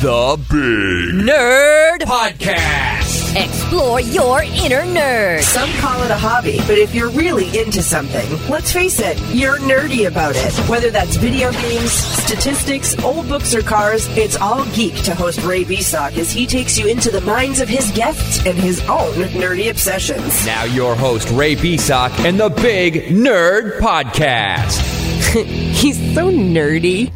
The Big Nerd Podcast. Explore your inner nerd. Some call it a hobby, but if you're really into something, let's face it, you're nerdy about it. Whether that's video games, statistics, old books, or cars, it's all geek to host Ray Beasock as he takes you into the minds of his guests and his own nerdy obsessions. Now, your host, Ray Beasock, and the Big Nerd Podcast. He's so nerdy.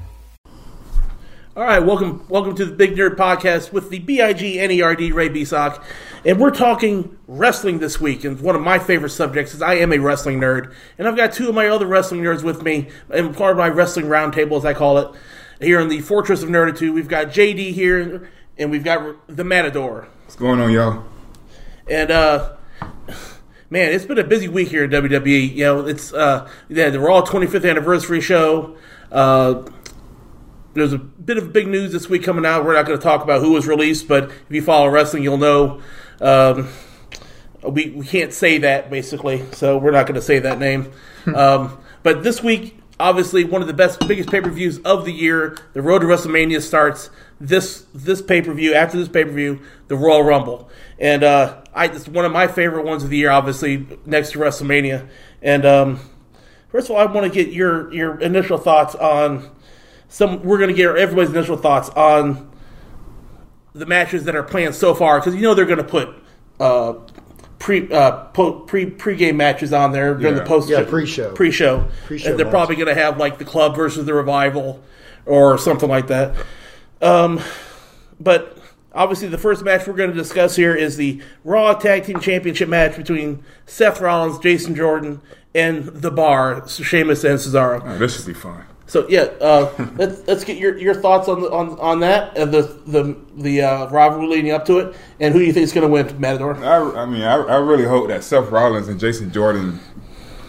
All right, welcome welcome to the Big Nerd Podcast with the B-I-G N-E-R-D Ray Beasock. And we're talking wrestling this week, and one of my favorite subjects is I am a wrestling nerd. And I've got two of my other wrestling nerds with me, and part of my wrestling roundtable, as I call it, here in the Fortress of Nerditude. We've got JD here, and we've got the Matador. What's going on, y'all? And uh man, it's been a busy week here in WWE. You know, it's uh yeah, the Raw 25th anniversary show. Uh there's a bit of big news this week coming out. We're not going to talk about who was released, but if you follow wrestling, you'll know. Um, we, we can't say that basically, so we're not going to say that name. um, but this week, obviously, one of the best, biggest pay per views of the year. The road to WrestleMania starts this this pay per view. After this pay per view, the Royal Rumble, and uh, I it's one of my favorite ones of the year. Obviously, next to WrestleMania. And um, first of all, I want to get your your initial thoughts on some. We're going to get everybody's initial thoughts on the matches that are planned so far because you know they're going to put uh, pre uh, po- pre pre-game matches on there during the post Yeah, pre-show. pre-show. Pre-show and they're match. probably going to have like the club versus the revival or something like that. Um, but obviously, the first match we're going to discuss here is the Raw Tag Team Championship match between Seth Rollins, Jason Jordan, and The Bar, Sheamus and Cesaro. Oh, this should be fun. So yeah, uh, let's let's get your, your thoughts on the, on on that and the the the uh, rivalry leading up to it, and who do you think is going to win, Matador? I, I mean, I, I really hope that Seth Rollins and Jason Jordan,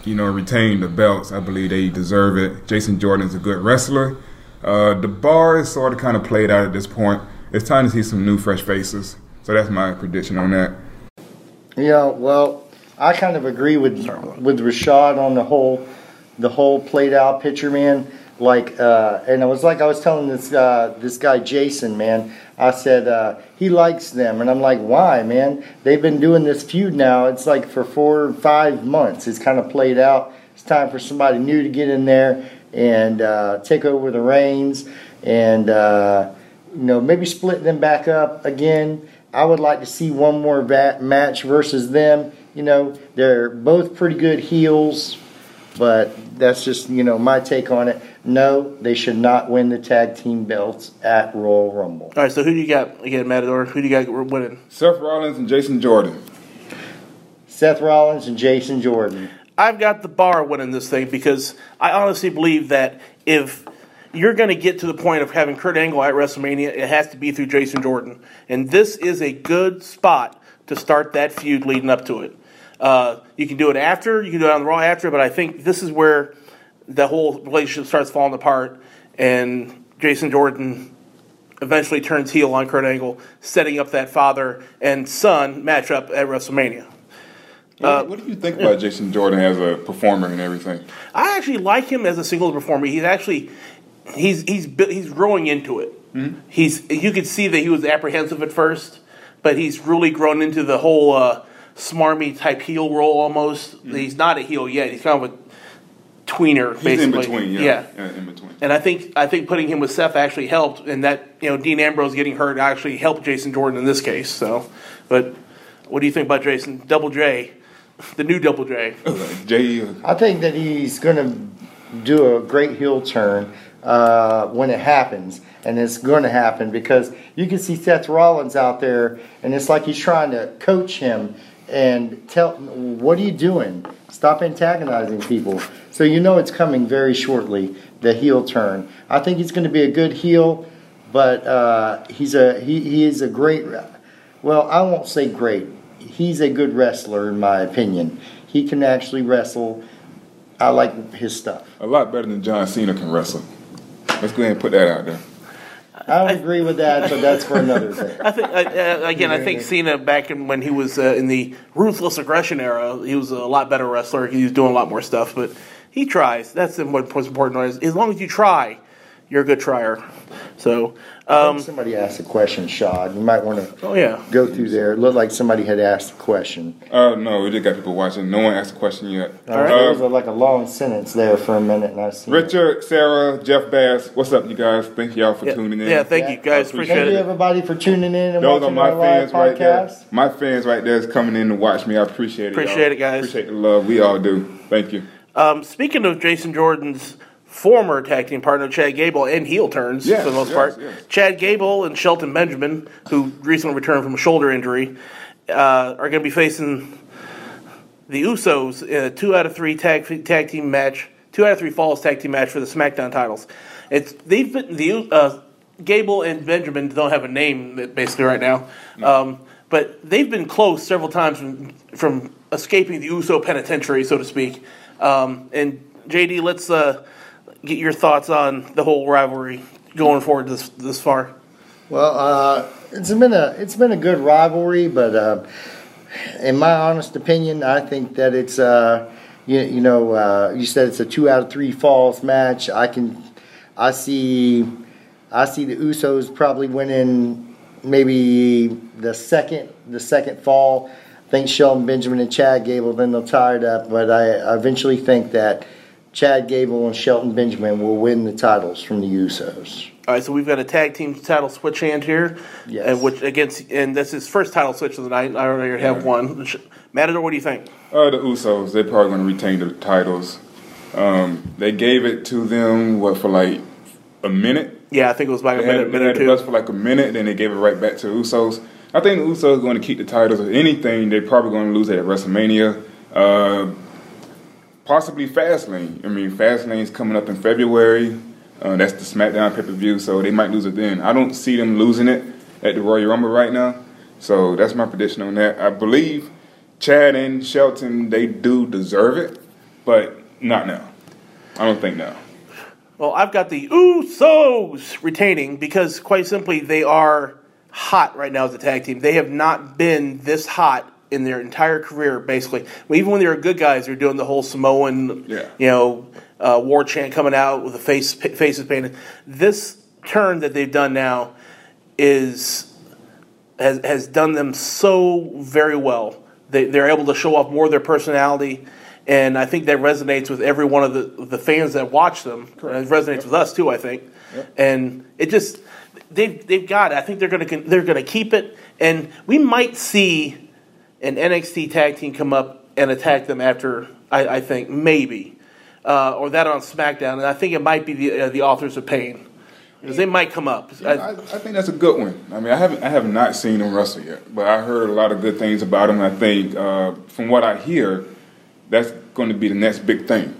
you know, retain the belts. I believe they deserve it. Jason Jordan's a good wrestler. Uh, the bar is sort of kind of played out at this point. It's time to see some new, fresh faces. So that's my prediction on that. Yeah, well, I kind of agree with with Rashad on the whole the whole played out picture, man. Like, uh, and it was like I was telling this uh, this guy Jason, man. I said uh, he likes them, and I'm like, why, man? They've been doing this feud now. It's like for four or five months. It's kind of played out. It's time for somebody new to get in there and uh, take over the reins, and uh, you know maybe split them back up again. I would like to see one more va- match versus them. You know, they're both pretty good heels, but that's just you know my take on it. No, they should not win the tag team belts at Royal Rumble. All right, so who do you got again, Matador? Who do you got winning? Seth Rollins and Jason Jordan. Seth Rollins and Jason Jordan. I've got the bar winning this thing because I honestly believe that if you're going to get to the point of having Kurt Angle at WrestleMania, it has to be through Jason Jordan, and this is a good spot to start that feud leading up to it. Uh, you can do it after, you can do it on the Raw after, but I think this is where the whole relationship starts falling apart, and Jason Jordan eventually turns heel on Kurt Angle, setting up that father and son matchup at WrestleMania. What, uh, what do you think about Jason Jordan as a performer and everything? I actually like him as a singles performer. He's actually he's he's he's growing into it. Hmm? He's you could see that he was apprehensive at first, but he's really grown into the whole uh, smarmy type heel role almost. Hmm. He's not a heel yet. He's kind of a tweener, He's in basically. between, yeah. yeah. in between. And I think I think putting him with Seth actually helped, and that you know Dean Ambrose getting hurt actually helped Jason Jordan in this case. So, but what do you think about Jason Double J, the new Double J? Jay, I think that he's going to do a great heel turn uh, when it happens, and it's going to happen because you can see Seth Rollins out there, and it's like he's trying to coach him and tell, "What are you doing? Stop antagonizing people." So you know it's coming very shortly. The heel turn. I think he's going to be a good heel, but uh, he's a he, he is a great. Well, I won't say great. He's a good wrestler, in my opinion. He can actually wrestle. I like his stuff. a lot better than John Cena can wrestle. Let's go ahead and put that out there. I don't agree with that, but that's for another thing. I think uh, again. I think Cena back in when he was uh, in the ruthless aggression era, he was a lot better wrestler. He was doing a lot more stuff, but he tries. That's the what's important. Is as long as you try, you're a good trier. So, um, somebody asked a question, Shad. You might want to oh yeah, go through there. It looked like somebody had asked a question. Uh, no, we just got people watching. No one asked a question yet. All right. There was Uh, a, like a long sentence there for a minute, and I see. Richard, Sarah, Jeff Bass, what's up, you guys? Thank y'all for yeah, tuning in. yeah. Thank Yeah. you guys, Appreciate appreciate Thank you, everybody, for tuning in and Those are my our live fans right there. My fans right there is coming in to watch me. I appreciate it. Appreciate y'all. it, guys. Appreciate the love. We all do. Thank you. Um, speaking of Jason Jordan's former tag team partner, Chad Gable, and heel turns Yes, for the most yes, part, yes. Chad Gable and Shelton Benjamin, who recently returned from a shoulder injury, uh, are going to be facing the Usos in a two out of three tag tag team match, two out of three falls tag team match for the SmackDown titles. It's they've been the uh, Gable and Benjamin don't have a name basically right now, um, but they've been close several times from from escaping the Uso penitentiary, so to speak. Um, and JD, let's uh, get your thoughts on the whole rivalry going forward this this far. Well, uh, it's been a it's been a good rivalry, but uh, in my honest opinion, I think that it's uh, you, you know uh, you said it's a two out of three falls match. I can I see I see the Usos probably winning maybe the second the second fall. I think Shelton Benjamin and Chad Gable then they'll tie it up, but I eventually think that Chad Gable and Shelton Benjamin will win the titles from the Usos. All right, so we've got a tag team title switch hand here, Yes. and which against and this is first title switch of the night. I already have one. Matador, what do you think? Uh, the Usos, they're probably going to retain the titles. Um, they gave it to them, what, for like a minute? Yeah, I think it was like a They had, minute, they minute had or two. belts for like a minute, then they gave it right back to the Usos. I think the Usos are going to keep the titles. If anything, they're probably going to lose it at WrestleMania. Uh, possibly Fastlane. I mean, Fastlane's coming up in February. Uh, that's the SmackDown pay per view, so they might lose it then. I don't see them losing it at the Royal Rumble right now. So that's my prediction on that. I believe Chad and Shelton they do deserve it, but not now. I don't think now. Well, I've got the Usos retaining because, quite simply, they are hot right now as a tag team. They have not been this hot in their entire career, basically. Even when they were good guys, they're doing the whole Samoan, Yeah. you know, uh, war chant coming out with the face faces painted. This turn that they've done now is has has done them so very well. They they're able to show off more of their personality, and I think that resonates with every one of the the fans that watch them. And it resonates with us too, I think. And it just they've they've got it. I think they're gonna they're gonna keep it, and we might see an NXT tag team come up and attack them after. I, I think maybe. Uh, or that on SmackDown, and I think it might be the uh, the authors of pain because they might come up. I, I think that's a good one. I mean, I haven't, I have not seen him wrestle yet, but I heard a lot of good things about him. I think, uh, from what I hear, that's going to be the next big thing.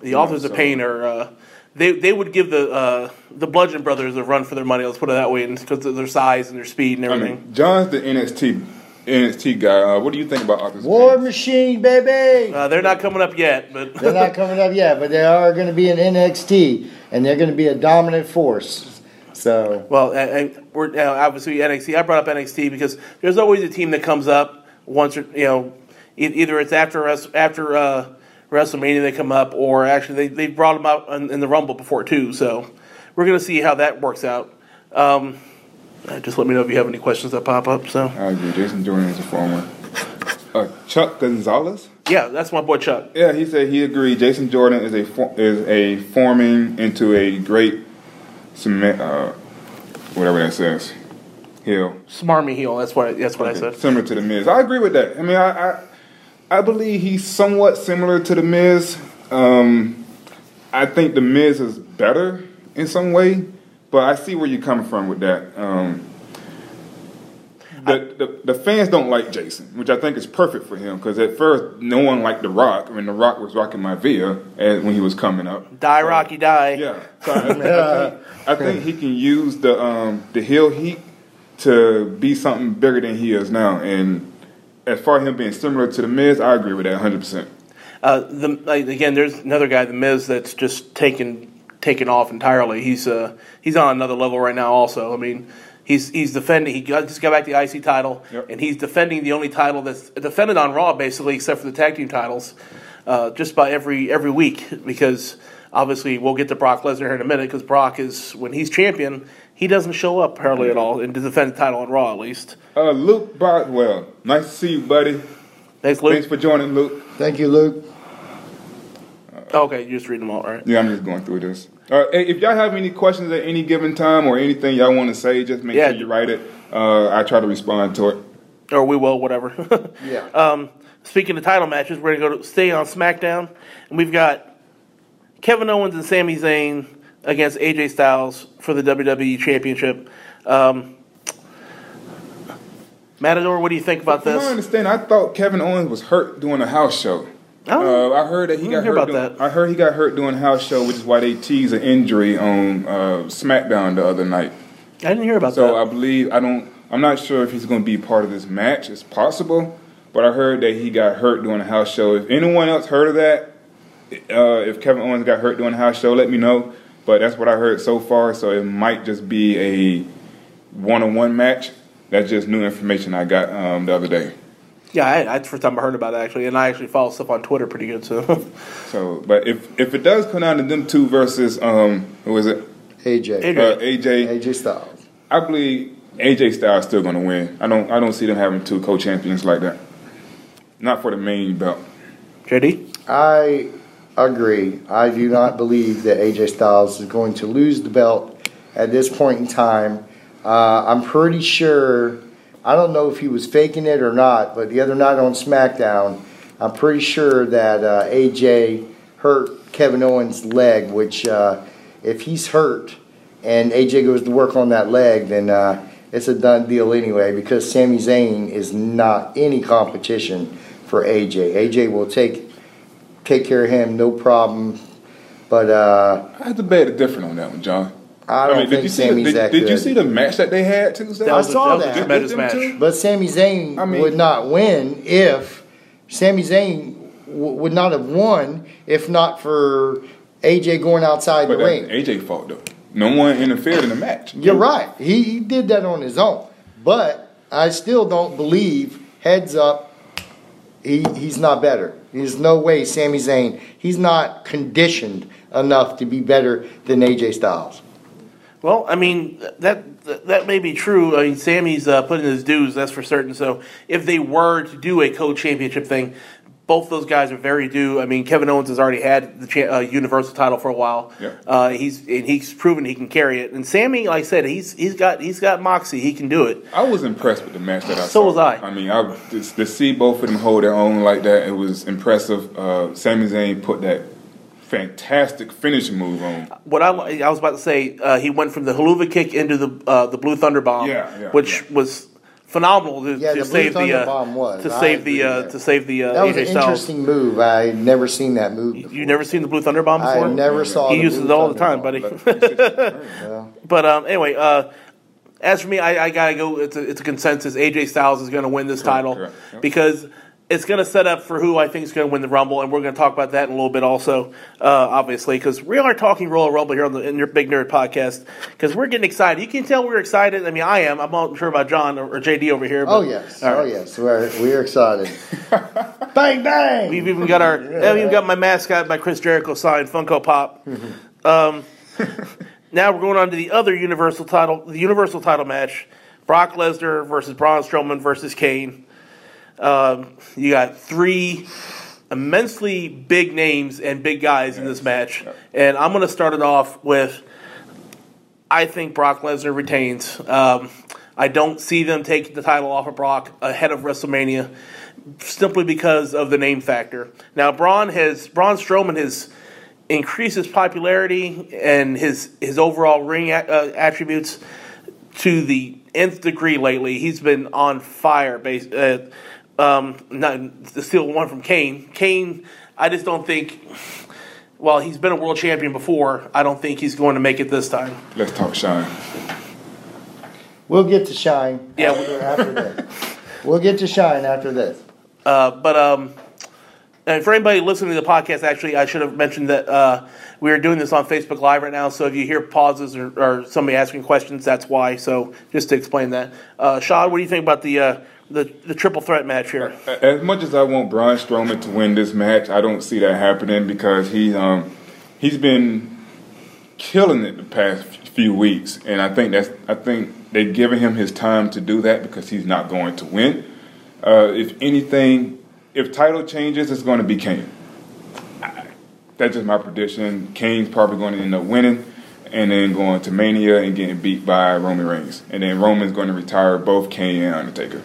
The authors of so- pain are uh, they they would give the uh, the Bludgeon Brothers a run for their money. Let's put it that way, because of their size and their speed and I everything. mean, John's the NXT NXT guy. Uh, what do you think about Authors? War Pain? Machine, baby. uh, they're not coming up yet, but They're not coming up yet, but they are going to be in NXT, and they're going to be a dominant force. So well, and, and we're uh, obviously NXT. I brought up NXT because there's always a team that comes up once or you know e- either it's after us after uh, WrestleMania they come up, or actually they they brought them out in, in the Rumble before too. So we're gonna see how that works out. Um, uh, just let me know if you have any questions that pop up. So I agree. Jason Jordan is a former. Uh, Chuck Gonzalez. yeah, that's my boy Chuck. Yeah, he said he agreed. Jason Jordan is a for, is a forming into a great cement, uh, whatever that says. Heel. Smarmy heel. That's what I, that's what I said. Similar to the Miz. I agree with that. I mean, I I, I believe he's somewhat similar to the Miz. Um, I think the Miz is better in some way, but I see where you're coming from with that. Um, the, the, the fans don't like Jason, which I think is perfect for him because at first no one liked The Rock. I mean, The Rock was rocking my Via as, when he was coming up. Die Rocky die. Yeah, so I, I, think, I think he can use the um, the heel heat to be something bigger than he is now. And as far as him being similar to the Miz, I agree with that 100. percent Uh, the like, again, there's another guy, the Miz, that's just taken taken off entirely. He's uh he's on another level right now. Also, I mean, he's he's defending. He got, just got back the IC title, Yep. and he's defending the only title that's defended on Raw, basically, except for the tag team titles, uh, just by every every week because. Obviously, we'll get to Brock Lesnar here in a minute because Brock is when he's champion, he doesn't show up hardly at all and to defend the title on Raw at least. Uh, Luke Boswell, nice to see you, buddy. Thanks, Luke. Thanks for joining, Luke. Thank you, Luke. Okay, you just read them all, all right? Yeah, I'm just going through this. Uh, if y'all have any questions at any given time or anything y'all want to say, just make Yeah. sure you write it. Uh, I try to respond to it. Or we will, whatever. Yeah. Um, speaking of title matches, we're gonna go to stay on SmackDown, and we've got Kevin Owens and Sami Zayn against AJ Styles for the WWE Championship. Um, Matador, what do you think about From my this? understanding, I thought Kevin Owens was hurt doing a house show. Oh. Uh, I heard that he got hurt. about doing, that. I heard he got hurt doing a house show, which is why they teased an injury on uh, SmackDown the other night. I didn't hear about So I believe I don't. I'm not sure if he's going to be part of this match. It's possible, but I heard that he got hurt doing a house show. If anyone else heard of that, uh, if Kevin Owens got hurt doing a house show, let me know. But that's what I heard so far. So it might just be a one-on-one match. That's just new information I got um, the other day. Yeah, I, that's the first time I heard about it actually, and I actually follow stuff on Twitter pretty good. So So, but if if it does come down to them two versus um, who is it? AJ. AJ. Uh, AJ. AJ Styles. I believe AJ Styles is still going to win. I don't. I don't see them having two co-champions like that. Not for the main belt. JD, I agree. I do not believe that AJ Styles is going to lose the belt at this point in time. Uh, I'm pretty sure. I don't know if he was faking it or not, but the other night on SmackDown, I'm pretty sure that uh, AJ hurt Kevin Owens' leg. Which, uh, if he's hurt and AJ goes to work on that leg, then uh, it's a done deal anyway. Because Sami Zayn is not any competition for AJ. AJ will take take care of him, no problem. But uh, I bet it different on that one, John. I don't did think you see the, did, did you see the match that they had Tuesday? that I was, a, saw that was a that. tremendous match. two? But Sami Zayn I mean- would not win if Sami Zayn w- would not have won if not for AJ going outside but the ring. AJ fault though. No one interfered in the match. You're right. He, he did that on his own. But I still don't believe heads up. He he's not better. There's no way Sami Zayn. He's not conditioned enough to be better than AJ Styles. Well, I mean that that, that may be true. I mean, Sami's uh, putting his dues, that's for certain. So if they were to do a co-championship thing, both those guys are very due. I mean, Kevin Owens has already had the cha- uh, Universal title for a while. Yeah. Uh, he's and he's proven he can carry it. And Sami, like I said, he's he's got he's got moxie. He can do it. I was impressed with the match that I So saw. was I. I mean, I to, to see both of them hold their own like that, it was impressive. Uh, Sami Zayn put that fantastic finish move on. What I I was about to say, uh, he went from the Helluva kick into the uh, the blue thunder bomb, Yeah, yeah, which yeah. was phenomenal to, Yeah, to the Blue save the uh, Bomb was. to I save the uh, to save the uh, That was AJ an Styles. interesting move. I never seen that move. Before. You never seen the blue thunder bomb before? I never saw. He the uses Blue it all the time, Bomb. buddy. Yeah. But um, anyway, uh, as for me, I, I gotta go. It's a, it's a consensus. AJ Styles is going to win this title correct, yep. because it's going to set up for who I think is going to win the Rumble, and we're going to talk about that in a little bit also, uh, obviously, because we are talking Royal Rumble here on the in your Big Nerd podcast because we're getting excited. You can tell we're excited. I mean, I am. I'm not sure about John or, or JD over here. But, Oh yes. All Oh yes. We're we're excited. bang bang. We've even got our. I've even got my mascot my Chris Jericho signed Funko Pop. Um, now we're going on to the other Universal title, the Universal title match: Brock Lesnar versus Braun Strowman versus Kane. Um, you got three immensely big names and big guys in this match, and I'm going to start it off with. I think Brock Lesnar retains. Um, I don't see them taking the title off of Brock ahead of WrestleMania simply because of the name factor. Now, Braun has Braun Strowman has increased his popularity and his his overall ring a- uh, attributes to the nth degree lately. He's been on fire. Base, uh, um, not to steal one from Kane. Kane, I just don't think. While he's been a world champion before, I don't think he's going to make it this time. Let's talk shine. We'll get to shine. Yeah, After, after this. We'll get to shine after this. Uh, but um, and for anybody listening to the podcast, actually, I should have mentioned that uh, we are doing this on Facebook Live right now. So if you hear pauses or, or somebody asking questions, that's why. So just to explain that, uh, Shad, what do you think about the uh, the the triple threat match here? As much as I want Braun Strowman to win this match, I don't see that happening because he um he's been killing it the past few weeks, and I think that's I think they're giving him his time to do that because he's not going to win. Uh, if anything, if title changes, it's going to be Kane. That's just my prediction. Kane's probably going to end up winning, and then going to Mania and getting beat by Roman Reigns, and then Roman's going to retire both Kane and Undertaker.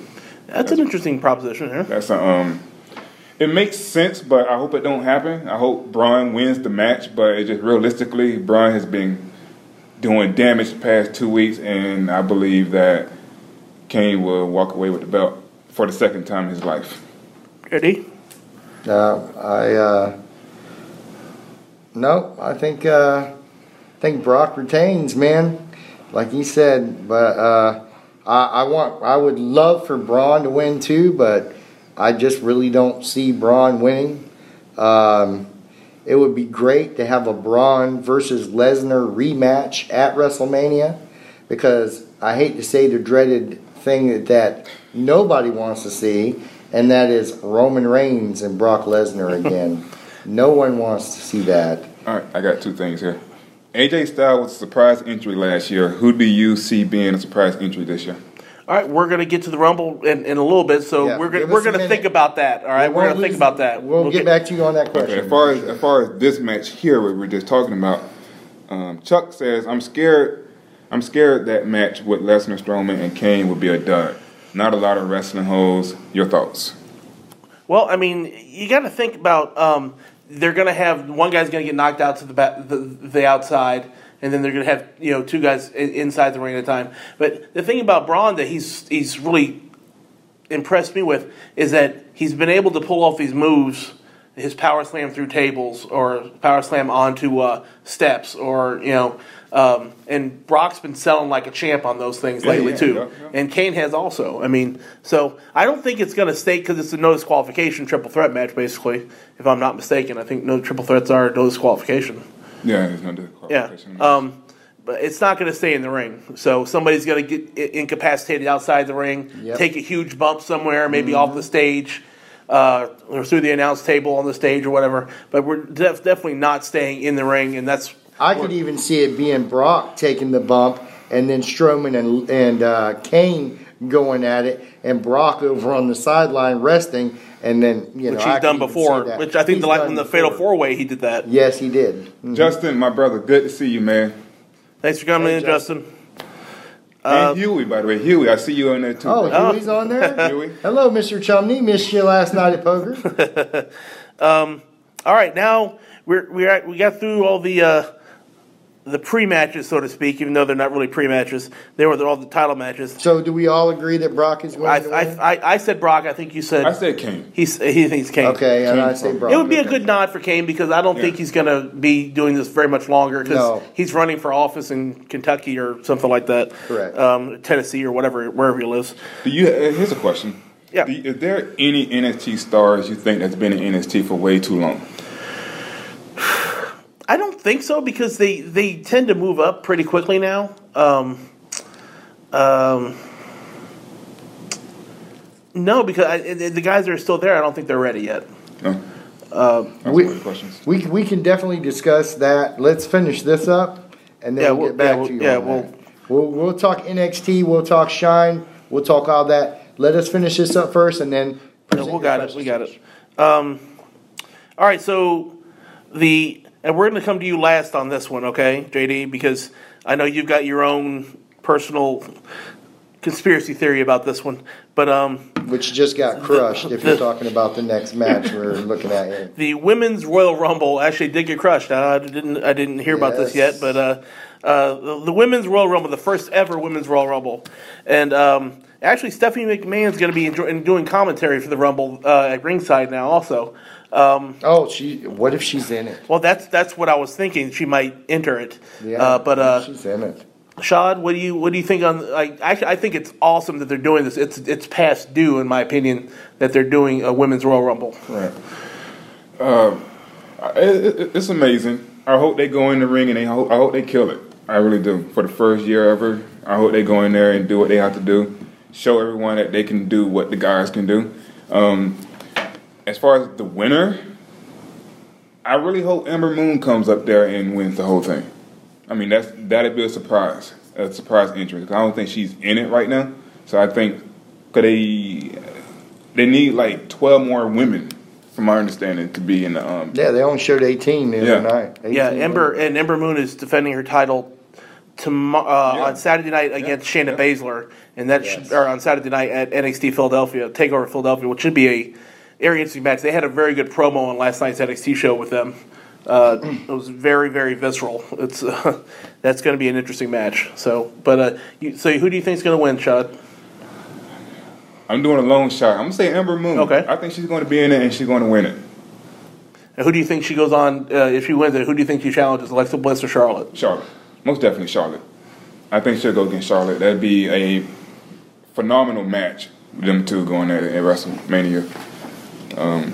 That's an interesting proposition here. That's a, um, it makes sense, but I hope it don't happen. I hope Braun wins the match, but it just realistically, Braun has been doing damage the past two weeks, and I believe that Kane will walk away with the belt for the second time in his life. Eddie? Uh, I uh, no, I think uh, I think Brock retains, man. Like he said, but uh, I, I want I would love for Braun to win too, but I just really don't see Braun winning. Um, it would be great to have a Braun versus Lesnar rematch at WrestleMania because I hate to say the dreaded thing that, that nobody wants to see, and that is Roman Reigns and Brock Lesnar again. no one wants to see that. All right, I got two things here. AJ Styles was a surprise entry last year. Who do you see being a surprise entry this year? All right, we're going to get to the Rumble in, in a little bit, so Yeah, we're going give we're going to think about that. All right, We we're won't going to think about that. We'll, get, back to you on that question. Okay, as far as as far as this match here, what we're just talking about, um, Chuck says, "I'm scared. I'm scared that match with Lesnar, Strowman, and Kane would be a dud. Not a lot of wrestling holes. Your thoughts?" Well, I mean, you got to think about um, they're going to have one guy's going to get knocked out to the, the the outside, and then they're going to have you know two guys inside the ring at a time. But the thing about Braun that he's he's really impressed me with is that he's been able to pull off these moves, his power slam through tables or power slam onto uh, steps, or you know. Um, and Brock's been selling like a champ on those things Yeah, lately yeah, too, yeah, yeah. and Kane has also. I mean, so I don't think it's going to stay because it's a no disqualification triple threat match, basically. If I'm not mistaken, I think no triple threats are no disqualification. Yeah, there's no Yeah. Um, but it's not going to stay in the ring. So somebody's going to get incapacitated outside the ring, Yep. take a huge bump somewhere, maybe off the stage, uh, or through the announce table on the stage or whatever. But we're def- definitely not staying in the ring, and that's I could even see it being Brock taking the bump, and then Strowman and and uh, Kane going at it, and Brock over on the sideline resting, and then you know which I he's could done before. Which I think He's the like done in the Fatal. Four Way he did that. Yes, he did. Justin, my brother, good to see you, man. Thanks for coming Hey, in, Justin. and Huey, by the way, Huey, I see you on there too. Oh, man. Huey's on there. Huey. Hello, Mr. Chumney. Missed you last night at poker. All right, now we're we're we got through all the uh, the pre matches, so to speak, even though they're not really pre matches. They were all the title matches. So, do we all agree that Brock is going I, to I, win? I, I said Brock. I think you said I said Kane. he's he thinks Kane. okay, and I say Brock. It would be a good nod for Kane because I don't think he's going to be doing this very much longer because No. he's running for office in Kentucky or something like that. Correct. Um, Tennessee or whatever, wherever he lives. Do you? uh, Here's a question. Yeah. Do is there any NXT stars you think that's been in NXT for way too long? I don't think so because they, they tend to move up pretty quickly now. Um, um, no, because I, the the guys that are still there, I don't think they're ready yet. No. Uh, we- one of the questions. We we can definitely discuss that. Let's finish this up, and then Yeah, we'll, we'll- get back yeah, we'll- to you. yeah, on we'll- that. we'll we'll talk NXT. We'll talk Shine. We'll talk all that. Let us finish this up first, and then No, we your got it. We questions. got it. Um, all right, so the and we're going to come to you last on this one, okay, JD? Because I know you've got your own personal conspiracy theory about this one, but um, Which just got crushed. if you're talking about the next match we're looking at here. the women's Royal Rumble actually did get crushed. I didn't I didn't hear about this yet, but uh, uh, the, the women's Royal Rumble, the first ever women's Royal Rumble, and um, actually Stephanie McMahon's going to be enjoy- doing commentary for the Rumble uh, at ringside now, also. Um, Oh, she. What if she's in it? Well, that's that's what I was thinking. She might enter it. Yeah, Uh, but uh, she's in it. Shad, what do you what do you think on? Like, actually, I think it's awesome that they're doing this. It's it's past due, in my opinion, that they're doing a women's Royal Rumble. Right. Uh, it, it, it's amazing. I hope they go in the ring and they hope, I hope they kill it. I really do. For the first year ever, I hope they go in there and do what they have to do. Show everyone that they can do what the guys can do. Um, as far as the winner, I really hope Ember Moon comes up there and wins the whole thing. I mean, that's that'd be a surprise, a surprise entry. 'cause I don't think she's in it right now. So I think could they they need like twelve more women, from my understanding, to be in the um. Yeah, they only showed 18 the Yeah. other night. 18 Yeah, Ember and Ember Moon is defending her title tomorrow uh, Yeah. on Saturday night against Shayna Baszler, and that should, or on Saturday night at NXT Philadelphia Takeover Philadelphia, which should be a very interesting match. They had a very good promo on last night's NXT show with them. Uh, it was very very visceral. It's uh, that's going to be an interesting match. So, but uh, you, so who do you think is going to win, Chad? I'm doing a long shot. I'm gonna say Ember Moon. Okay. I think she's going to be in it and she's going to win it. And who do you think she goes on uh, if she wins it? Who do you think she challenges, Alexa Bliss or Charlotte? Charlotte, most definitely Charlotte. I think she'll go against Charlotte. That'd be a phenomenal match. Them two going at it at WrestleMania. Um,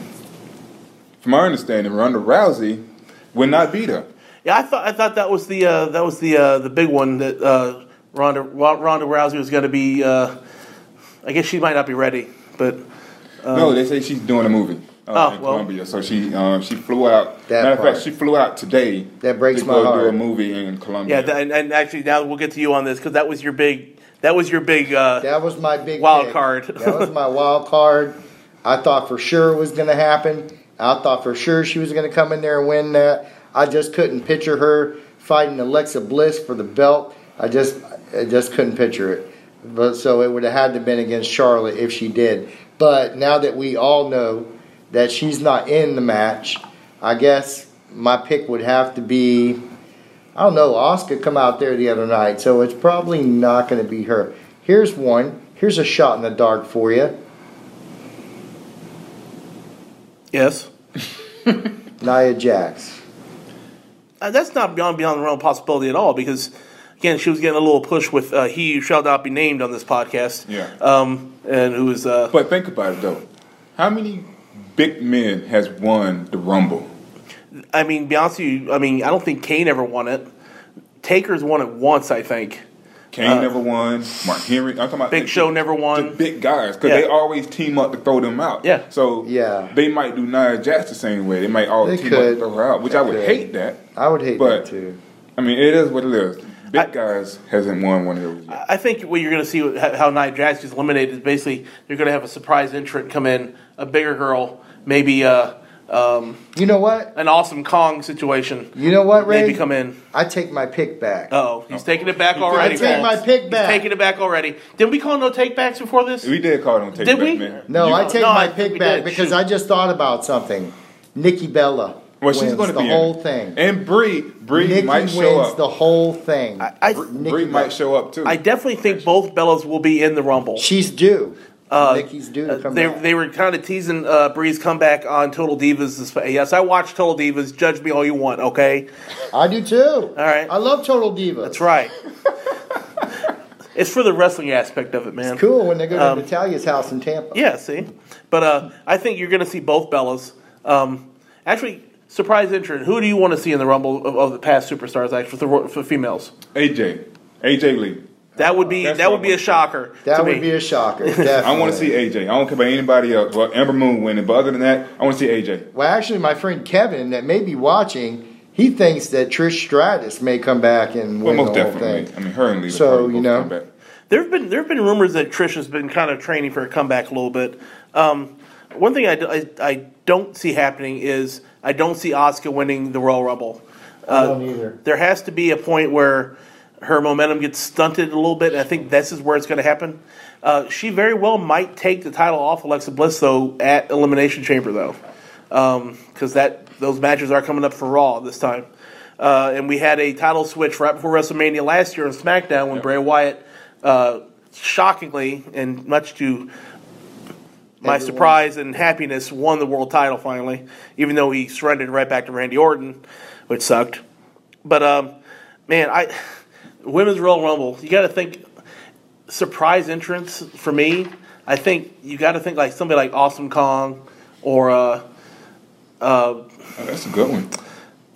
from my understanding, Ronda Rousey would not beat her. Yeah, I thought I thought that was the uh, that was the uh, the big one that uh, Ronda Ronda Rousey was going to be. Uh, I guess she might not be ready, but no, they say she's doing a movie. Uh, Oh, in well. Colombia, so she um, she flew out. That matter of fact, she flew out today. That breaks to my go do a movie in Colombia. yeah, th- and, and actually now we'll get to you on this because that was your big that was your big. Uh, That was my big Wild pick. card. that was my wild card. I thought for sure it was going to happen. I thought for sure she was going to come in there and win that. I just couldn't picture her fighting Alexa Bliss for the belt. I just, I just couldn't picture it. But so it would have had to have been against Charlotte if she did. But now that we all know that she's not in the match, I guess my pick would have to be. I don't know. Oscar come out there the other night, so it's probably not going to be her. Here's one. Here's a shot in the dark for you. yes, Nia Jax. uh, that's not beyond beyond the realm of possibility at all because. Again, she was getting a little push with uh, "He Who Shall Not Be Named" on this podcast. Yeah. Um, and who is uh, But think about it though. How many big men has won the Rumble? I mean, be honest with you, I mean, I don't think Kane ever won it. Taker's won it once, I think. Kane never won. Mark Henry. I'm talking about Uh, Big the- Show never won. The big guys, because Yeah. they always team up to throw them out. Yeah. So Yeah. they might do Nia Jax the same way. They might all They team up could. to throw her out, which They I would could. hate that. I would hate But- that too. I mean, it is what it is. Big I- guys hasn't won one of those. Yet. I think what you're going to see how how Nia Jax is eliminated is basically you're going to have a surprise entrant come in, a bigger girl, maybe uh, um, You know what? an awesome Kong situation. You know what, Ray? Maybe come in. I take my pick back. Oh, he's taking it back already. I take folks. my pick back. He's taking it back already. Didn't we call no take backs before this? We did call them take Did back, we? man. no, You- I take No, my I pick back because Shoot. I just thought about something. Nikki Bella Well, she's going to the be in whole it. thing. and Brie, Brie Nikki might wins show up. the whole thing. I, I, Nikki Brie might show up too. I definitely think both Bellas will be in the Rumble. She's due. Uh, Nikki's due to come they, back. they were kind of teasing uh, Brie's comeback on Total Divas. This, yes, I watched Total Divas. Judge me all you want, okay? I do too. All right. I love Total Divas. That's right. it's for the wrestling aspect of it, man. Cool when they go to Um, Natalya's house in Tampa. Yeah, see? But uh, I think you're going to see both Bellas. Um, actually, surprise entrant. Who do you want to see in the Rumble of, of the past superstars, actually, for, the, for females? AJ, AJ Lee. That would be That's that would be I a shocker. That to would me. be a shocker. I want to see AJ. I don't care about anybody else. Well, Ember Moon winning, but other than that, I want to see AJ. Well, actually, my friend Kevin, that may be watching, he thinks that Trish Stratus may come back and Well, win most the whole definitely. thing. I mean, her and Lee. So, you know. come. There have been there have been rumors that Trish has been kind of training for a comeback a little bit. Um, one thing I, I, I don't see happening is I don't see Asuka winning the Royal Rumble. I don't either. There has to be a point where her momentum gets stunted a little bit, and I think this is where it's going to happen. Uh, she very well might take the title off Alexa Bliss though at Elimination Chamber though, because that those matches are coming up for Raw this time. Uh, and we had a title switch right before WrestleMania last year on SmackDown when Bray Wyatt, uh, shockingly and much to my Everyone. surprise and happiness, won the world title finally, even though he surrendered right back to Randy Orton, which sucked. But um, man, I women's Royal Rumble, you got to think surprise entrance for me. I think you got to think like somebody like Awesome Kong or uh, Oh, that's a good one.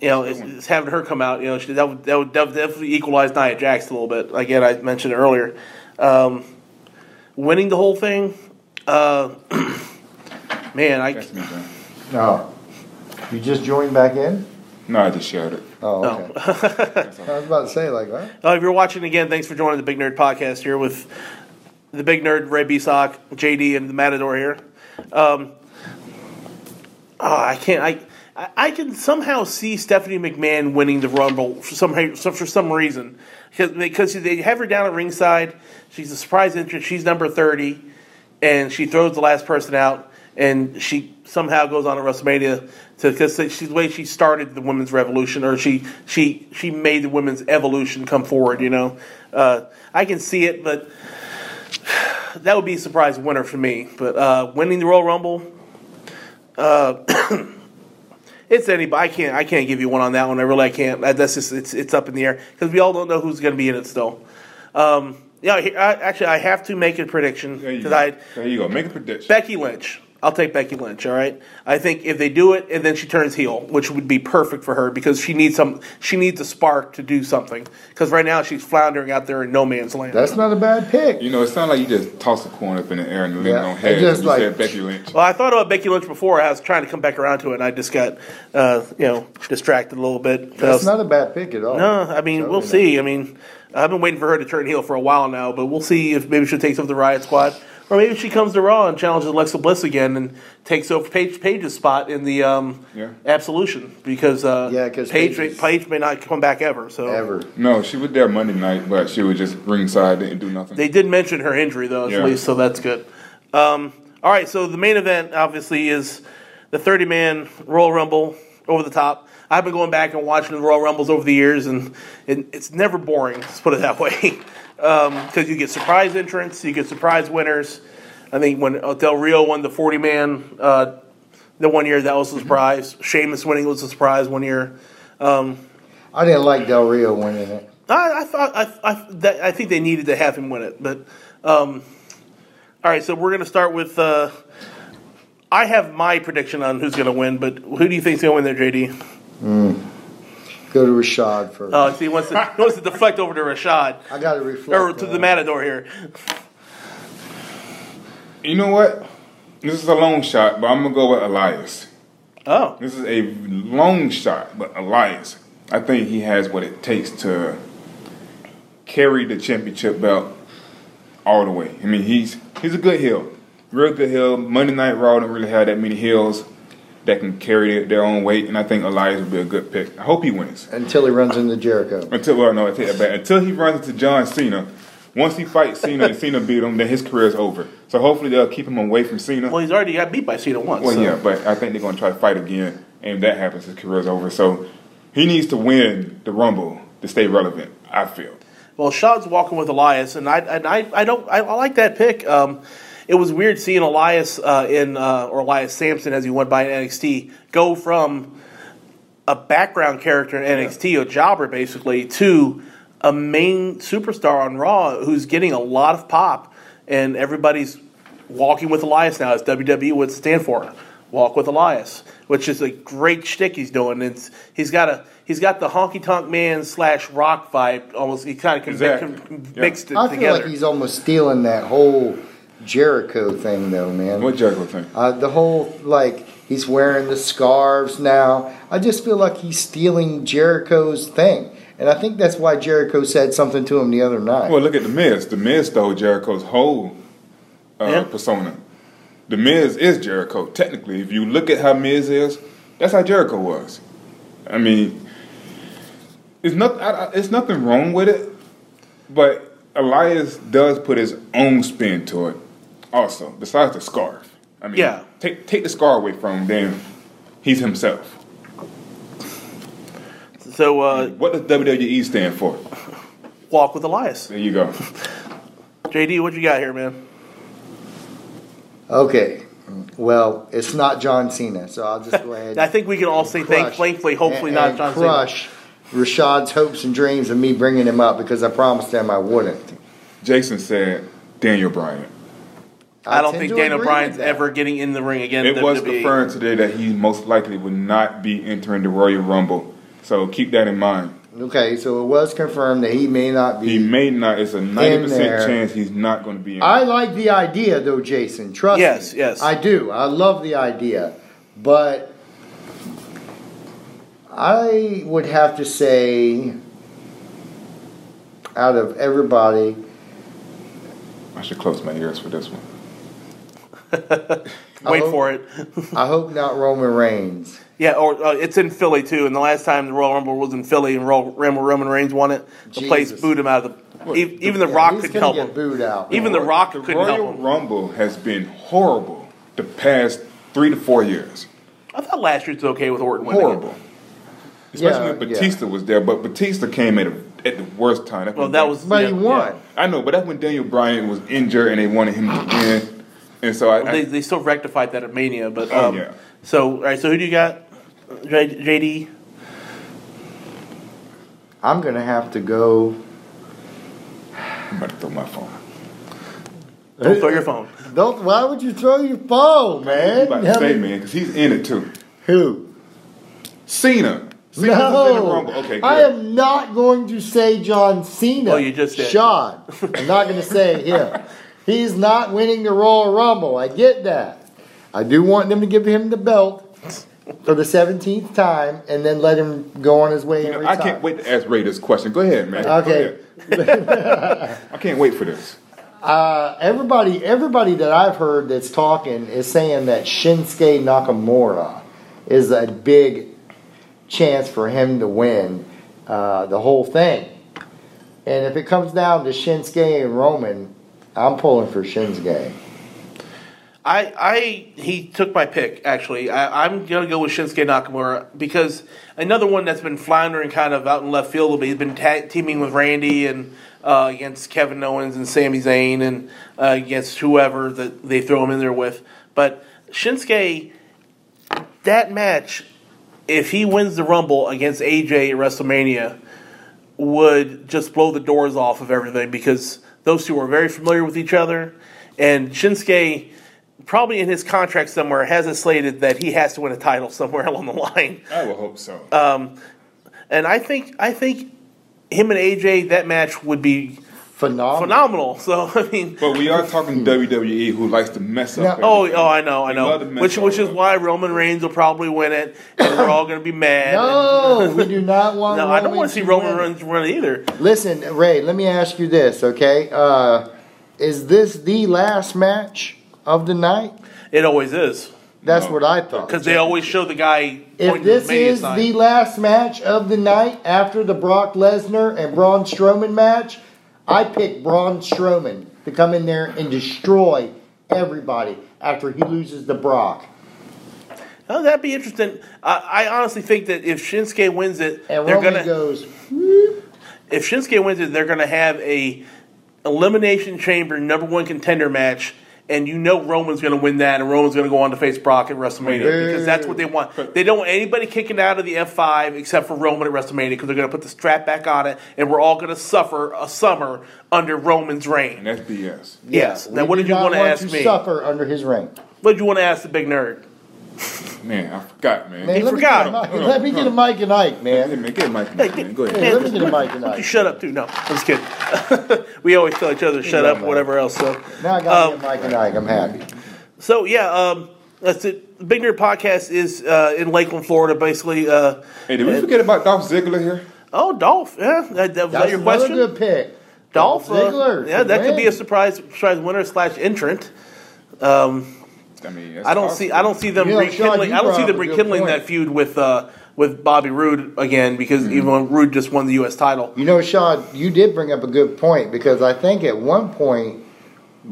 you know, it's, it's having her come out. You know, she, that would that would def- definitely equalize Nia Jax a little bit. Again, I mentioned it earlier. Um, winning the whole thing, uh, man, I That's me, John. No. You just joined back in? No, I just shared it. Oh, okay. I was about to say like what? Uh, if you're watching again, thanks for joining the Big Nerd Podcast here with the Big Nerd, Ray Beasock, JD, and the Matador here. Um, oh, I can't. I, I I can somehow see Stephanie McMahon winning the Rumble for some for some reason because because they have her down at ringside. She's a surprise entrant. She's number thirty, and she throws the last person out, and she somehow goes on at WrestleMania to because she's the way she started the women's revolution, or she she she made the women's evolution come forward. You know, uh, I can see it, but that would be a surprise winner for me. But uh, winning the Royal Rumble, uh, it's anybody. I can't. I can't give you one on that one. I really I can't. That's just it's it's up in the air because we all don't know who's going to be in it still. Um, yeah, I, actually, I have to make a prediction There you, go. There you go. Make a prediction. Becky Lynch. I'll take Becky Lynch. All right. I think if they do it and then she turns heel, which would be perfect for her because she needs some. She needs a spark to do something because right now she's floundering out there in no man's land. That's not a bad pick. You know, it sounds like you just tossed a coin up in the air and leaned Yeah, on it head. just you like- said Becky Lynch. Well, I thought about Becky Lynch before. I was trying to come back around to it, and I just got, uh, you know, distracted a little bit. I That's was- not a bad pick at all. no, I mean, we'll Totally see. I mean, I've been waiting for her to turn heel for a while now, but we'll see if maybe she takes over the Riot Squad, or maybe she comes to Raw and challenges Alexa Bliss again and takes over Paige, Paige's spot in the um, Yeah. Absolution because uh, Yeah, 'cause Paige, Paige is- Paige may not come back ever. So Ever. No, she was there Monday night, but she was just ringside, didn't do nothing. They did mention her injury though, Yeah. at least, so that's good. Um, all right, so the main event obviously is the 30 man Royal Rumble over the top. I've been going back and watching the Royal Rumbles over the years, and it, it's never boring. Let's put it that way, because you get surprise entrants, you get surprise winners. I think when Del Rio won the 40 man uh, the one year, that was a surprise. Sheamus winning was a surprise one year. I didn't like Del Rio winning it. I, I thought I, I, that, I think they needed to have him win it, but um, all right. So we're going to start with. Uh, I have my prediction on who's going to win, but who do you think's going to win there, JD? Mm. Go to Rashad first. Oh, see, he wants to he wants to deflect over to Rashad I got to reflect. or to on the it. Matador here. You know what? This is a long shot, but I'm gonna go with Elias. Oh, This is a long shot, but Elias, I think he has what it takes to carry the championship belt all the way. I mean, he's he's a good heel, real good heel. Monday Night Raw don't really have that many heels that can carry their, their own weight, and I think Elias will be a good pick. I hope he wins. Until he runs into Jericho. Until well, no, I take that back. Until he runs into John Cena. Once he fights Cena and Cena beat him, then his career is over. So hopefully they'll keep him away from Cena. well, he's already got beat by Cena once. Well, so. yeah, but I think they're going to try to fight again, and if that happens, his career is over. So he needs to win the Rumble to stay relevant. I feel. Well, Shad's walking with Elias, and I and I, I don't I, I like that pick. Um, it was weird seeing Elias uh, in uh, or Elias Samson as he went by in NXT go from a background character in NXT, a jobber basically, to a main superstar on Raw who's getting a lot of pop, and everybody's walking with Elias now. As WWE would stand for, walk with Elias, which is a great shtick he's doing. It's he's got a he's got the honky tonk man slash rock vibe almost. He kind of Exactly. mixed Yeah. it I feel like he's almost stealing that whole Jericho thing, though, man. What Jericho thing? Uh, the whole like he's wearing the scarves now. I just feel like he's stealing Jericho's thing, and I think that's why Jericho said something to him the other night. Well, look at the Miz. The Miz stole Jericho's whole uh, Yeah. persona. The Miz is Jericho. Technically, if you look at how Miz is, that's how Jericho was. I mean, it's not. I, I, it's nothing wrong with it, but Elias does put his own spin to it. Also, besides the scarf. I mean, Yeah. Take take the scar away from him, then he's himself. so uh, What does WWE stand for? walk with Elias. There you go. JD, what you got here, man? okay, well, it's not John Cena, so I'll just go ahead. I think we can all say crush thank, thankfully, hopefully and- not and John Cena. crush Rashad's hopes and dreams of me bringing him up because I promised him I wouldn't. Jason said Daniel Bryan. I don't think to Daniel Bryan's ever getting in the ring again. It was confirmed today that he most likely would not be entering the Royal Rumble. So keep that in mind. Okay, so it was confirmed that he may not be. He may not. It's a ninety percent chance he's not going to be in. I like the idea, though, Jason. Trust Yes, me. Yes, yes. I do. I love the idea, but I would have to say, out of everybody, I should close my ears for this one. Wait hope- for it. I hope not Roman Reigns. Yeah, or uh, it's in Philly too. And the last time the Royal Rumble was in Philly and Royal Rumble Roman Reigns won it, the place booed him out of the. e- Even the Yeah, Rock he's couldn't help get him. booed out. Even the Rock The couldn't help Royal him. Rumble has been horrible the past three to four years. I thought last year was okay with Orton winning. it. Horrible. Especially Yeah, when yeah. Batista was there, but Batista came at, a, at the worst time. That's Well, that was. But yeah, he won. yeah. I know, but that's when Daniel Bryan was injured and they wanted him to win. And so I, Well, they, I they still rectified that at Mania, but Oh, um, yeah. So all right, so who do you got? J- JD. I'm gonna have to go. I'm about to throw my phone. Don't throw your phone. Don't. Why would you throw your phone, I'm man? about I to say, mean, man, because he's in it too. Who? Cena. Cena's in No, Okay. I am not going to say John Cena. Oh, you just did. Sean. I'm not going to say him. He's not winning the Royal Rumble. I get that. I do want them to give him the belt for the 17th time and then let him go on his way You know, I can't wait to ask Ray this question. Go ahead, man. Okay. ahead. I can't wait for this. Uh, everybody, everybody that I've heard that's talking is saying that Shinsuke Nakamura is a big chance for him to win uh, the whole thing. And if it comes down to Shinsuke and Roman, I'm pulling for Shinsuke. I, I he took my pick actually. I, I'm gonna go with Shinsuke Nakamura because another one that's been floundering kind of out in left field. little bit. He's been tag teaming with Randy and uh, against Kevin Owens and Sami Zayn and uh, against whoever that they throw him in there with. But Shinsuke, that match, if he wins the Rumble against AJ at WrestleMania, would just blow the doors off of everything because those two are very familiar with each other. And Shinsuke, probably in his contract somewhere, has it slated that he has to win a title somewhere along the line. I will hope so. Uh, And I think I think him and AJ that match would be Phenomenal. phenomenal. So I mean, but we are talking WWE who likes to mess up. No. oh oh I know I They love to know, which which is up. why Roman Reigns will probably win it, and we're all going to be mad. No, we do not want. no, I don't want to see Roman win. Reigns win either. Listen, Ray, let me ask you this, okay? Uh, is this the last match of the night? It always is That's No. what I thought. because they always show the guy. If this the is sign. the last match of the night after the Brock Lesnar and Braun Strowman match, I pick Braun Strowman to come in there and destroy everybody after he loses to Brock. Oh, that'd be interesting. I, I honestly think that if Shinsuke wins it, And they're Roman gonna. goes, if Shinsuke wins it, they're gonna have a elimination chamber number one contender match, and you know Roman's gonna win that, and Roman's gonna go on to face Brock at WrestleMania Boo. because that's what they want. They don't want anybody kicking out of the F5 except for Roman at WrestleMania because they're gonna put the strap back on it, and we're all gonna suffer a summer under Roman's reign. And that's BS. Yes. we Now, what did you want to ask me? suffer under his reign. What did you want to ask the big nerd? Man, I forgot, man. Man, He let forgot. Me get a, mic- let me get a Mike and Ike, Hey, man. man, get Mike. Hey, man. Go ahead. Hey, let me get a Mike and You Ike. shut up too. No, I'm just kidding. we always tell each other to shut Yeah, up, man. whatever else. So Now I got Um, to get Mike and Ike. I'm happy. So yeah, um, that's it. The Big Nerd Podcast is uh, in Lakeland, Florida, basically. Uh, Hey, did we forget about Dolph Ziggler here? oh, Dolph, yeah, that, that was that That's your another question. good pick. Dolph, uh, Ziggler. yeah, to that could be a surprise, surprise winner slash entrant. I mean, I don't see, I don't see them You know, Sean, rekindling. I don't see them up a good rekindling that feud with uh, with Bobby Roode again because Mm-hmm. even when Roode just won the U.S. title. You know, Sean, you did bring up a good point because I think at one point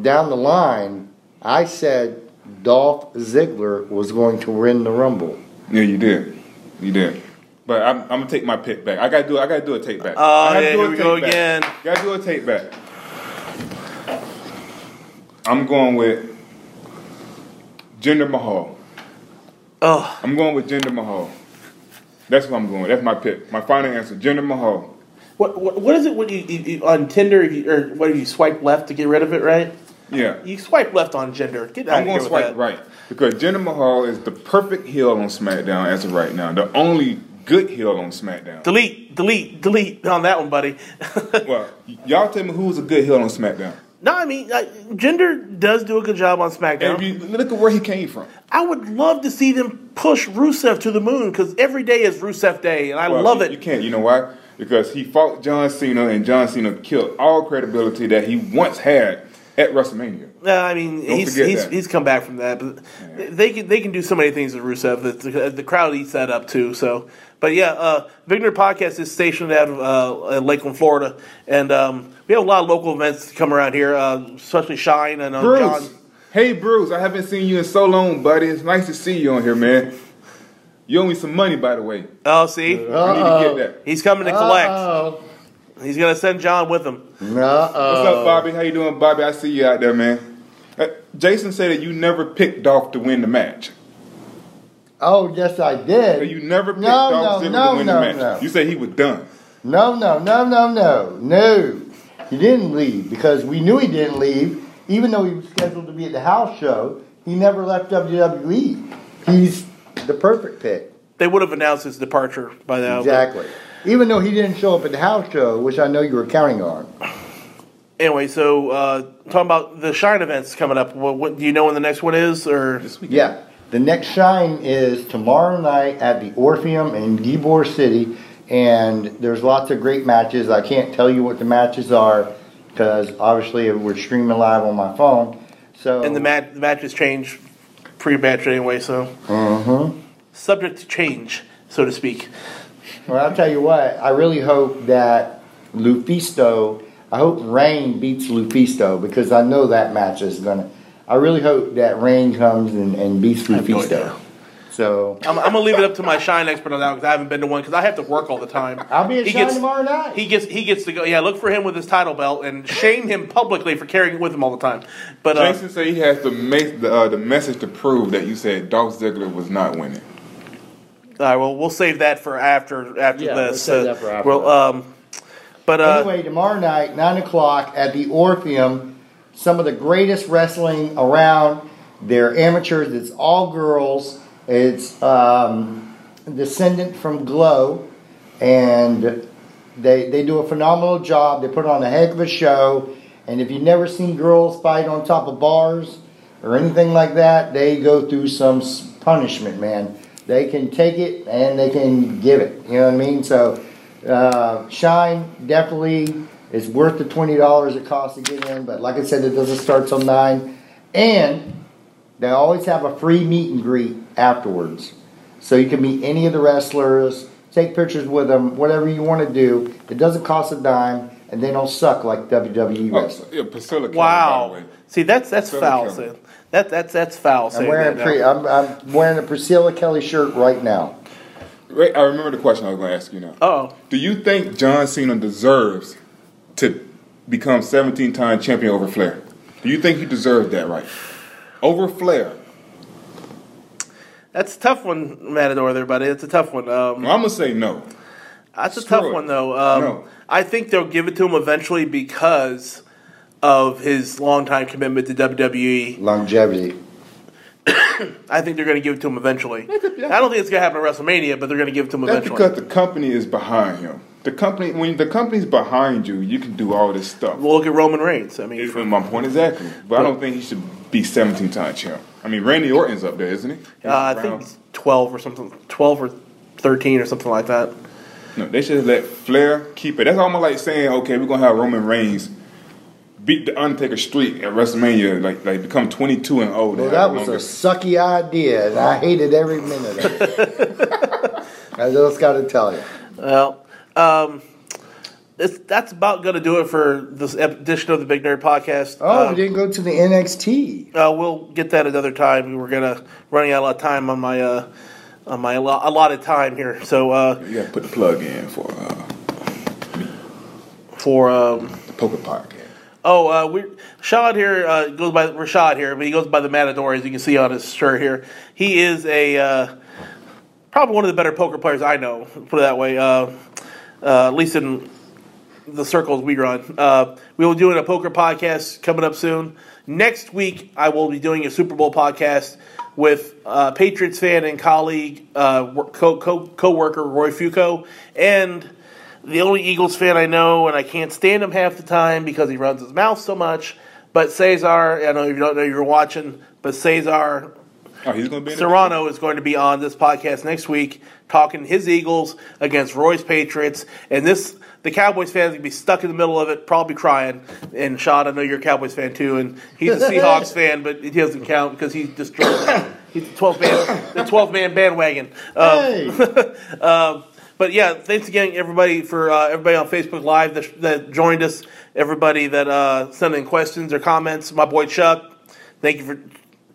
down the line, I said Dolph Ziggler was going to win the Rumble. Yeah, you did. You did. But I'm, I'm gonna take my pick back. I gotta do. I gotta do a take back. Oh, I gotta yeah, do a here we go back. again. Gotta do a take back. I'm going with Jinder Mahal. Oh, I'm going with Jinder Mahal. That's what I'm going. That's my pick. My final answer: Jinder Mahal. what, what what is it when you, you, you on Tinder if you, or what you swipe left to get rid of it? Right? Yeah. You swipe left on Jinder. Get out I'm going to swipe that. right because Jinder Mahal is the perfect heel on SmackDown as of right now. The only good heel on SmackDown. Delete, delete, delete on that one, buddy. well, y'all tell me who's a good heel on SmackDown. No, I mean, uh, Jinder does do a good job on SmackDown. You look at where he came from. I would love to see them push Rusev to the moon because every day is Rusev Day, and I Well, love you, it. You can't. You know why? Because he fought John Cena, and John Cena killed all credibility that he once had at WrestleMania. Uh, I mean, Don't he's he's, that. he's come back from that, but they can they can do so many things with Rusev that the, the crowd eats that up too. So, but yeah, uh, Big Nerd Podcast is stationed out of uh, in Lakeland, Florida, and um, we have a lot of local events that come around here, uh, especially Shine and uh, Bruce. John. Hey, Bruce. I haven't seen you in so long, buddy. It's nice to see you on here, man. You owe me some money, by the way. Oh, see, I need to get that. he's coming to collect. Uh-oh. He's gonna send John with him. Uh-oh. What's up, Bobby? How you doing, Bobby? I see you out there, man. Uh, Jason said that you never picked Dolph to win the match. Oh, yes, I did. You never picked No, Dolph no, Ziggler no, to win no, the match. no. You said he was done. No, no, no, no, no, no. He didn't leave because we knew he didn't leave, even though he was scheduled to be at the house show. He never left WWE. He's the perfect pick. They would have announced his departure by now. but- Exactly. Even though he didn't show up at the house show, which I know you were counting on. Anyway, so uh, talking about the Shine events coming up. What, what, do you know when the next one is, or Yeah. The next shine is tomorrow night at the Orpheum in Ybor City, and there's lots of great matches. I can't tell you what the matches are because obviously we're streaming live on my phone. So and the match the matches change pre-match anyway, so Mhm. subject to change, so to speak. Well, I'll tell you what. I really hope that Lufisto. I hope Rain beats Lufisto because I know that match is gonna. I really hope that Rain comes and, and beats have no Lufisto. So I'm, I'm gonna leave it up to my Shine expert on that because I haven't been to one because I have to work all the time. I'll be at He Shine gets- tomorrow night. He gets he gets to go. Yeah, look for him with his title belt and shame him publicly for carrying it with him all the time. But uh, Jason said he has the, ma- the, uh, the message to prove that you said Dolph Ziggler was not winning. all right, well, we'll save that for after after Yeah, we'll this. save Uh, that for after well, um, but uh, anyway, tomorrow night, nine o'clock at the Orpheum. Some of the greatest wrestling around. They're amateurs. It's all girls. It's um, descendant from Glow, and they they do a phenomenal job. They put on a heck of a show. And if you've never seen girls fight on top of bars or anything like that, they go through some punishment, man. They can take it and they can give it. You know what I mean? So, uh, Shine definitely is worth the twenty dollars it costs to get in. But like I said, it doesn't start till nine, and they always have a free meet and greet afterwards. So you can meet any of the wrestlers, take pictures with them, whatever you want to do. It doesn't cost a dime, and they don't suck like WWE Oh, wrestlers. yeah, Priscilla Kelly, by the wow. way. See, that's that's Priscilla foul. Kelly. That that's that's foul. I'm wearing, that pre- I'm, I'm wearing a Priscilla Kelly shirt right now. Wait, I remember the question I was going to ask you now. Oh, Do you think John Cena deserves to become 17 time champion over Flair? Do you think he deserves that right? Over Flair? that's a tough one, Matador. There, buddy. It's a tough one. Um, Well, I'm going to say no. That's a tough it. one, though. Um, No. I think they'll give it to him eventually because of his longtime commitment to WWE. Longevity. I think they're going to give it to him eventually. I don't think it's going to happen at WrestleMania, but they're going to give it to him That's eventually. because the company is behind him. The company, when the company's behind you, you can do all this stuff. Well, look at Roman Reigns. I mean, Is for, my point exactly. But I don't think he should be 17 time champ. I mean, Randy Orton's up there, isn't he? He's uh, I think it's 12 or something, 12 or 13 or something like that. No, they should let Flair keep it. That's almost like saying, okay, we're gonna have Roman Reigns beat the Undertaker streak at WrestleMania, like like become 22 and 0. Well, that was a sucky idea, and I hated every minute of it. I just got to tell you. Well, um, it's, that's about going to do it for this edition of the Big Nerd Podcast. Oh, Um, we didn't go to the NXT. Uh, we'll get that another time. We were gonna running out of time on my uh, on my allo- allotted time here. So uh, You gotta put the plug in for uh, for um, the Poker Podcast. oh uh, we Rashad here uh, goes by Rashad here, but he goes by the Matador as you can see on his shirt here. He is a uh, probably one of the better poker players I know. Put it that way. Uh, uh, at least in the circles we run. Uh, we will be doing a poker podcast coming up soon. Next week, I will be doing a Super Bowl podcast with uh, Patriots fan and colleague, uh, co co-worker Roy Fuco, and the only Eagles fan I know, and I can't stand him half the time because he runs his mouth so much. but Cesar, I know you don't know you're watching, but Cesar Oh, he's going to be. Serrano is going to be on this podcast next week talking his Eagles against Roy's Patriots. And this, the Cowboys fans going to be stuck in the middle of it, probably crying. And Sean, I know you're a Cowboys fan too, and he's a Seahawks fan, but he doesn't count because he just he's the 12 man, the 12 man bandwagon. Um, Hey, um, but yeah, thanks again, everybody, for uh, everybody on Facebook Live that, that joined us. Everybody that uh, sent in questions or comments. My boy Chuck, thank you for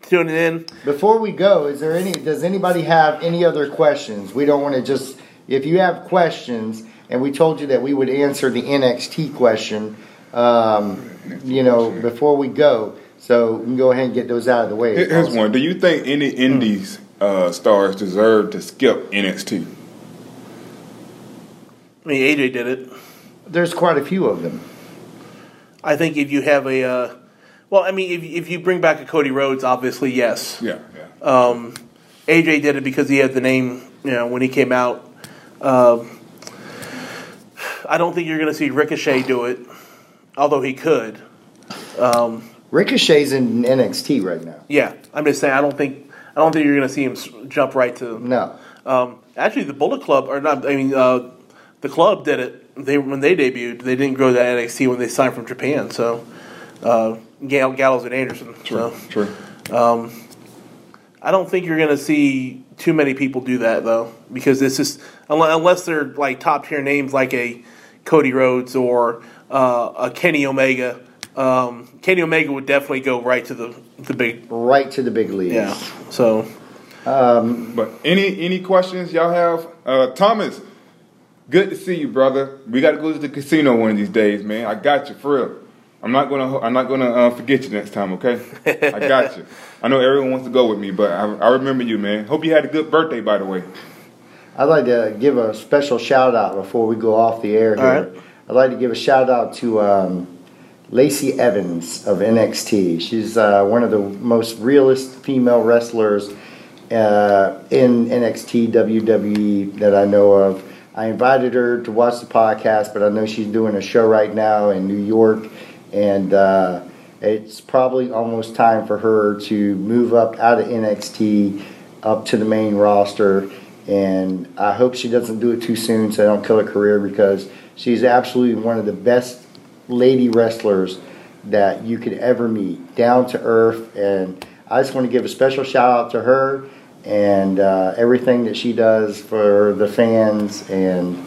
tuning in. before we go, is there any? Does anybody have any other questions? We don't want to just. If you have questions, and we told you that we would answer the NXT question, um, you know, before we go, so we can go ahead and get those out of the way. Here- Here's one. Do you think any Indies uh, stars deserve to skip NXT? I mean, AJ did it. There's quite a few of them. I think if you have a, uh, well, I mean, if, if you bring back a Cody Rhodes, obviously yes. Yeah, yeah. Um, AJ did it because he had the name, you know, when he came out. Um, I don't think you're going to see Ricochet do it, although he could. Um, Ricochet's in NXT right now. yeah, I'm just saying. I don't think I don't think you're going to see him jump right to. No. Um, actually, the Bullet Club, or not? I mean, uh, the club did it. They when they debuted, they didn't go to NXT when they signed from Japan. So, uh, Gall- Gallows and Anderson. So, True. um, I don't think you're going to see too many people do that though, because this is unless, unless they're like top tier names like a Cody Rhodes or uh, a Kenny Omega. Um, Kenny Omega would definitely go right to the the big Right to the big leagues. yeah. So But any any questions y'all have? Uh, Thomas, good to see you, brother. We got to go to the casino one of these days, man. I got you for real. I'm not gonna I'm not gonna uh, forget you next time, okay? I got you. I know everyone wants to go with me, but I, I remember you, man. Hope you had a good birthday, by the way. I'd like to give a special shout out before we go off the air here. All right. I'd like to give a shout out to um, Lacey Evans of NXT. She's uh, one of the most realist female wrestlers uh, in NXT WWE that I know of. I invited her to watch the podcast, but I know she's doing a show right now in New York, and uh, it's probably almost time for her to move up out of NXT up to the main roster. And I hope she doesn't do it too soon so I don't kill her career because she's absolutely one of the best lady wrestlers that you could ever meet. Down to earth. And I just want to give a special shout out to her and uh, everything that she does for the fans. And,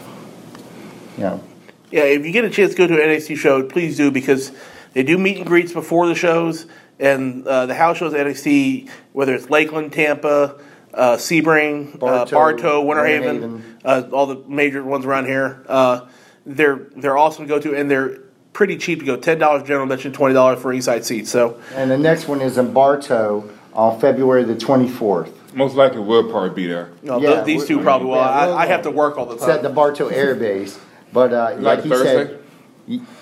you know, Yeah, if you get a chance to go to an NXT show, please do because they do meet and greets before the shows, and uh, the house shows at NXT, whether it's Lakeland, Tampa, uh, Sebring, Bartow, uh, Bartow, Winter Winter Haven, Haven. uh, all the major ones around here. Uh, they're they're awesome to go to, and they're pretty cheap to go. Ten dollars general admission, twenty dollars for inside seats. So and the next one is in Bartow on February the 24th. Most likely we'll probably be there. you know, Yeah, th- these two probably will. yeah, I, we'll I have to work all the It's at the. Bartow Air Base. But uh, like he Thursday? said,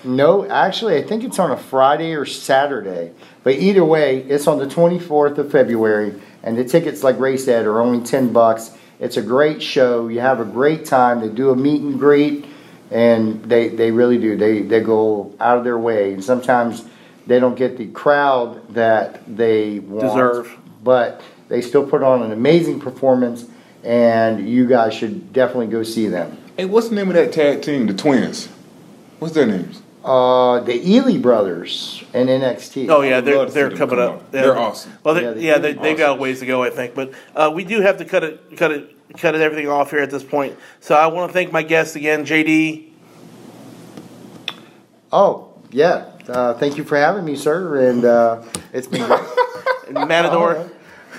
no, actually, I think it's on a Friday or Saturday. But either way, it's on the 24th of February, and the tickets, like Ray said, are only 10 bucks. It's a great show. You have a great time. They do a meet and greet, and they, they really do. They, they go out of their way. And sometimes they don't get the crowd that they want, Deserve. but they still put on an amazing performance, and you guys should definitely go see them. Hey, what's the name of that tag team? The Twins. What's their names? Uh, the Ely brothers in NXT. Oh yeah, they're love to see they're coming come up. out. They're awesome. Well, they, Yeah, yeah, they- they, they've got a ways to go, I think. But uh, we do have to cut it, cut it, cut it, everything off here at this point. So I want to thank my guests again, JD. Oh yeah. Uh, thank you for having me, sir. And uh, it's been great. and Matador.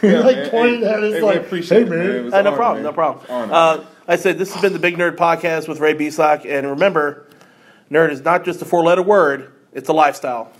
Yeah, like man. pointed at us hey, like, we appreciate hey, it, man. man. It Uh, no honor, problem, man. no problem. Honor. Uh, I said this has been the Big Nerd Podcast with Ray Beasock, and remember, nerd is not just a four-letter word; it's a lifestyle.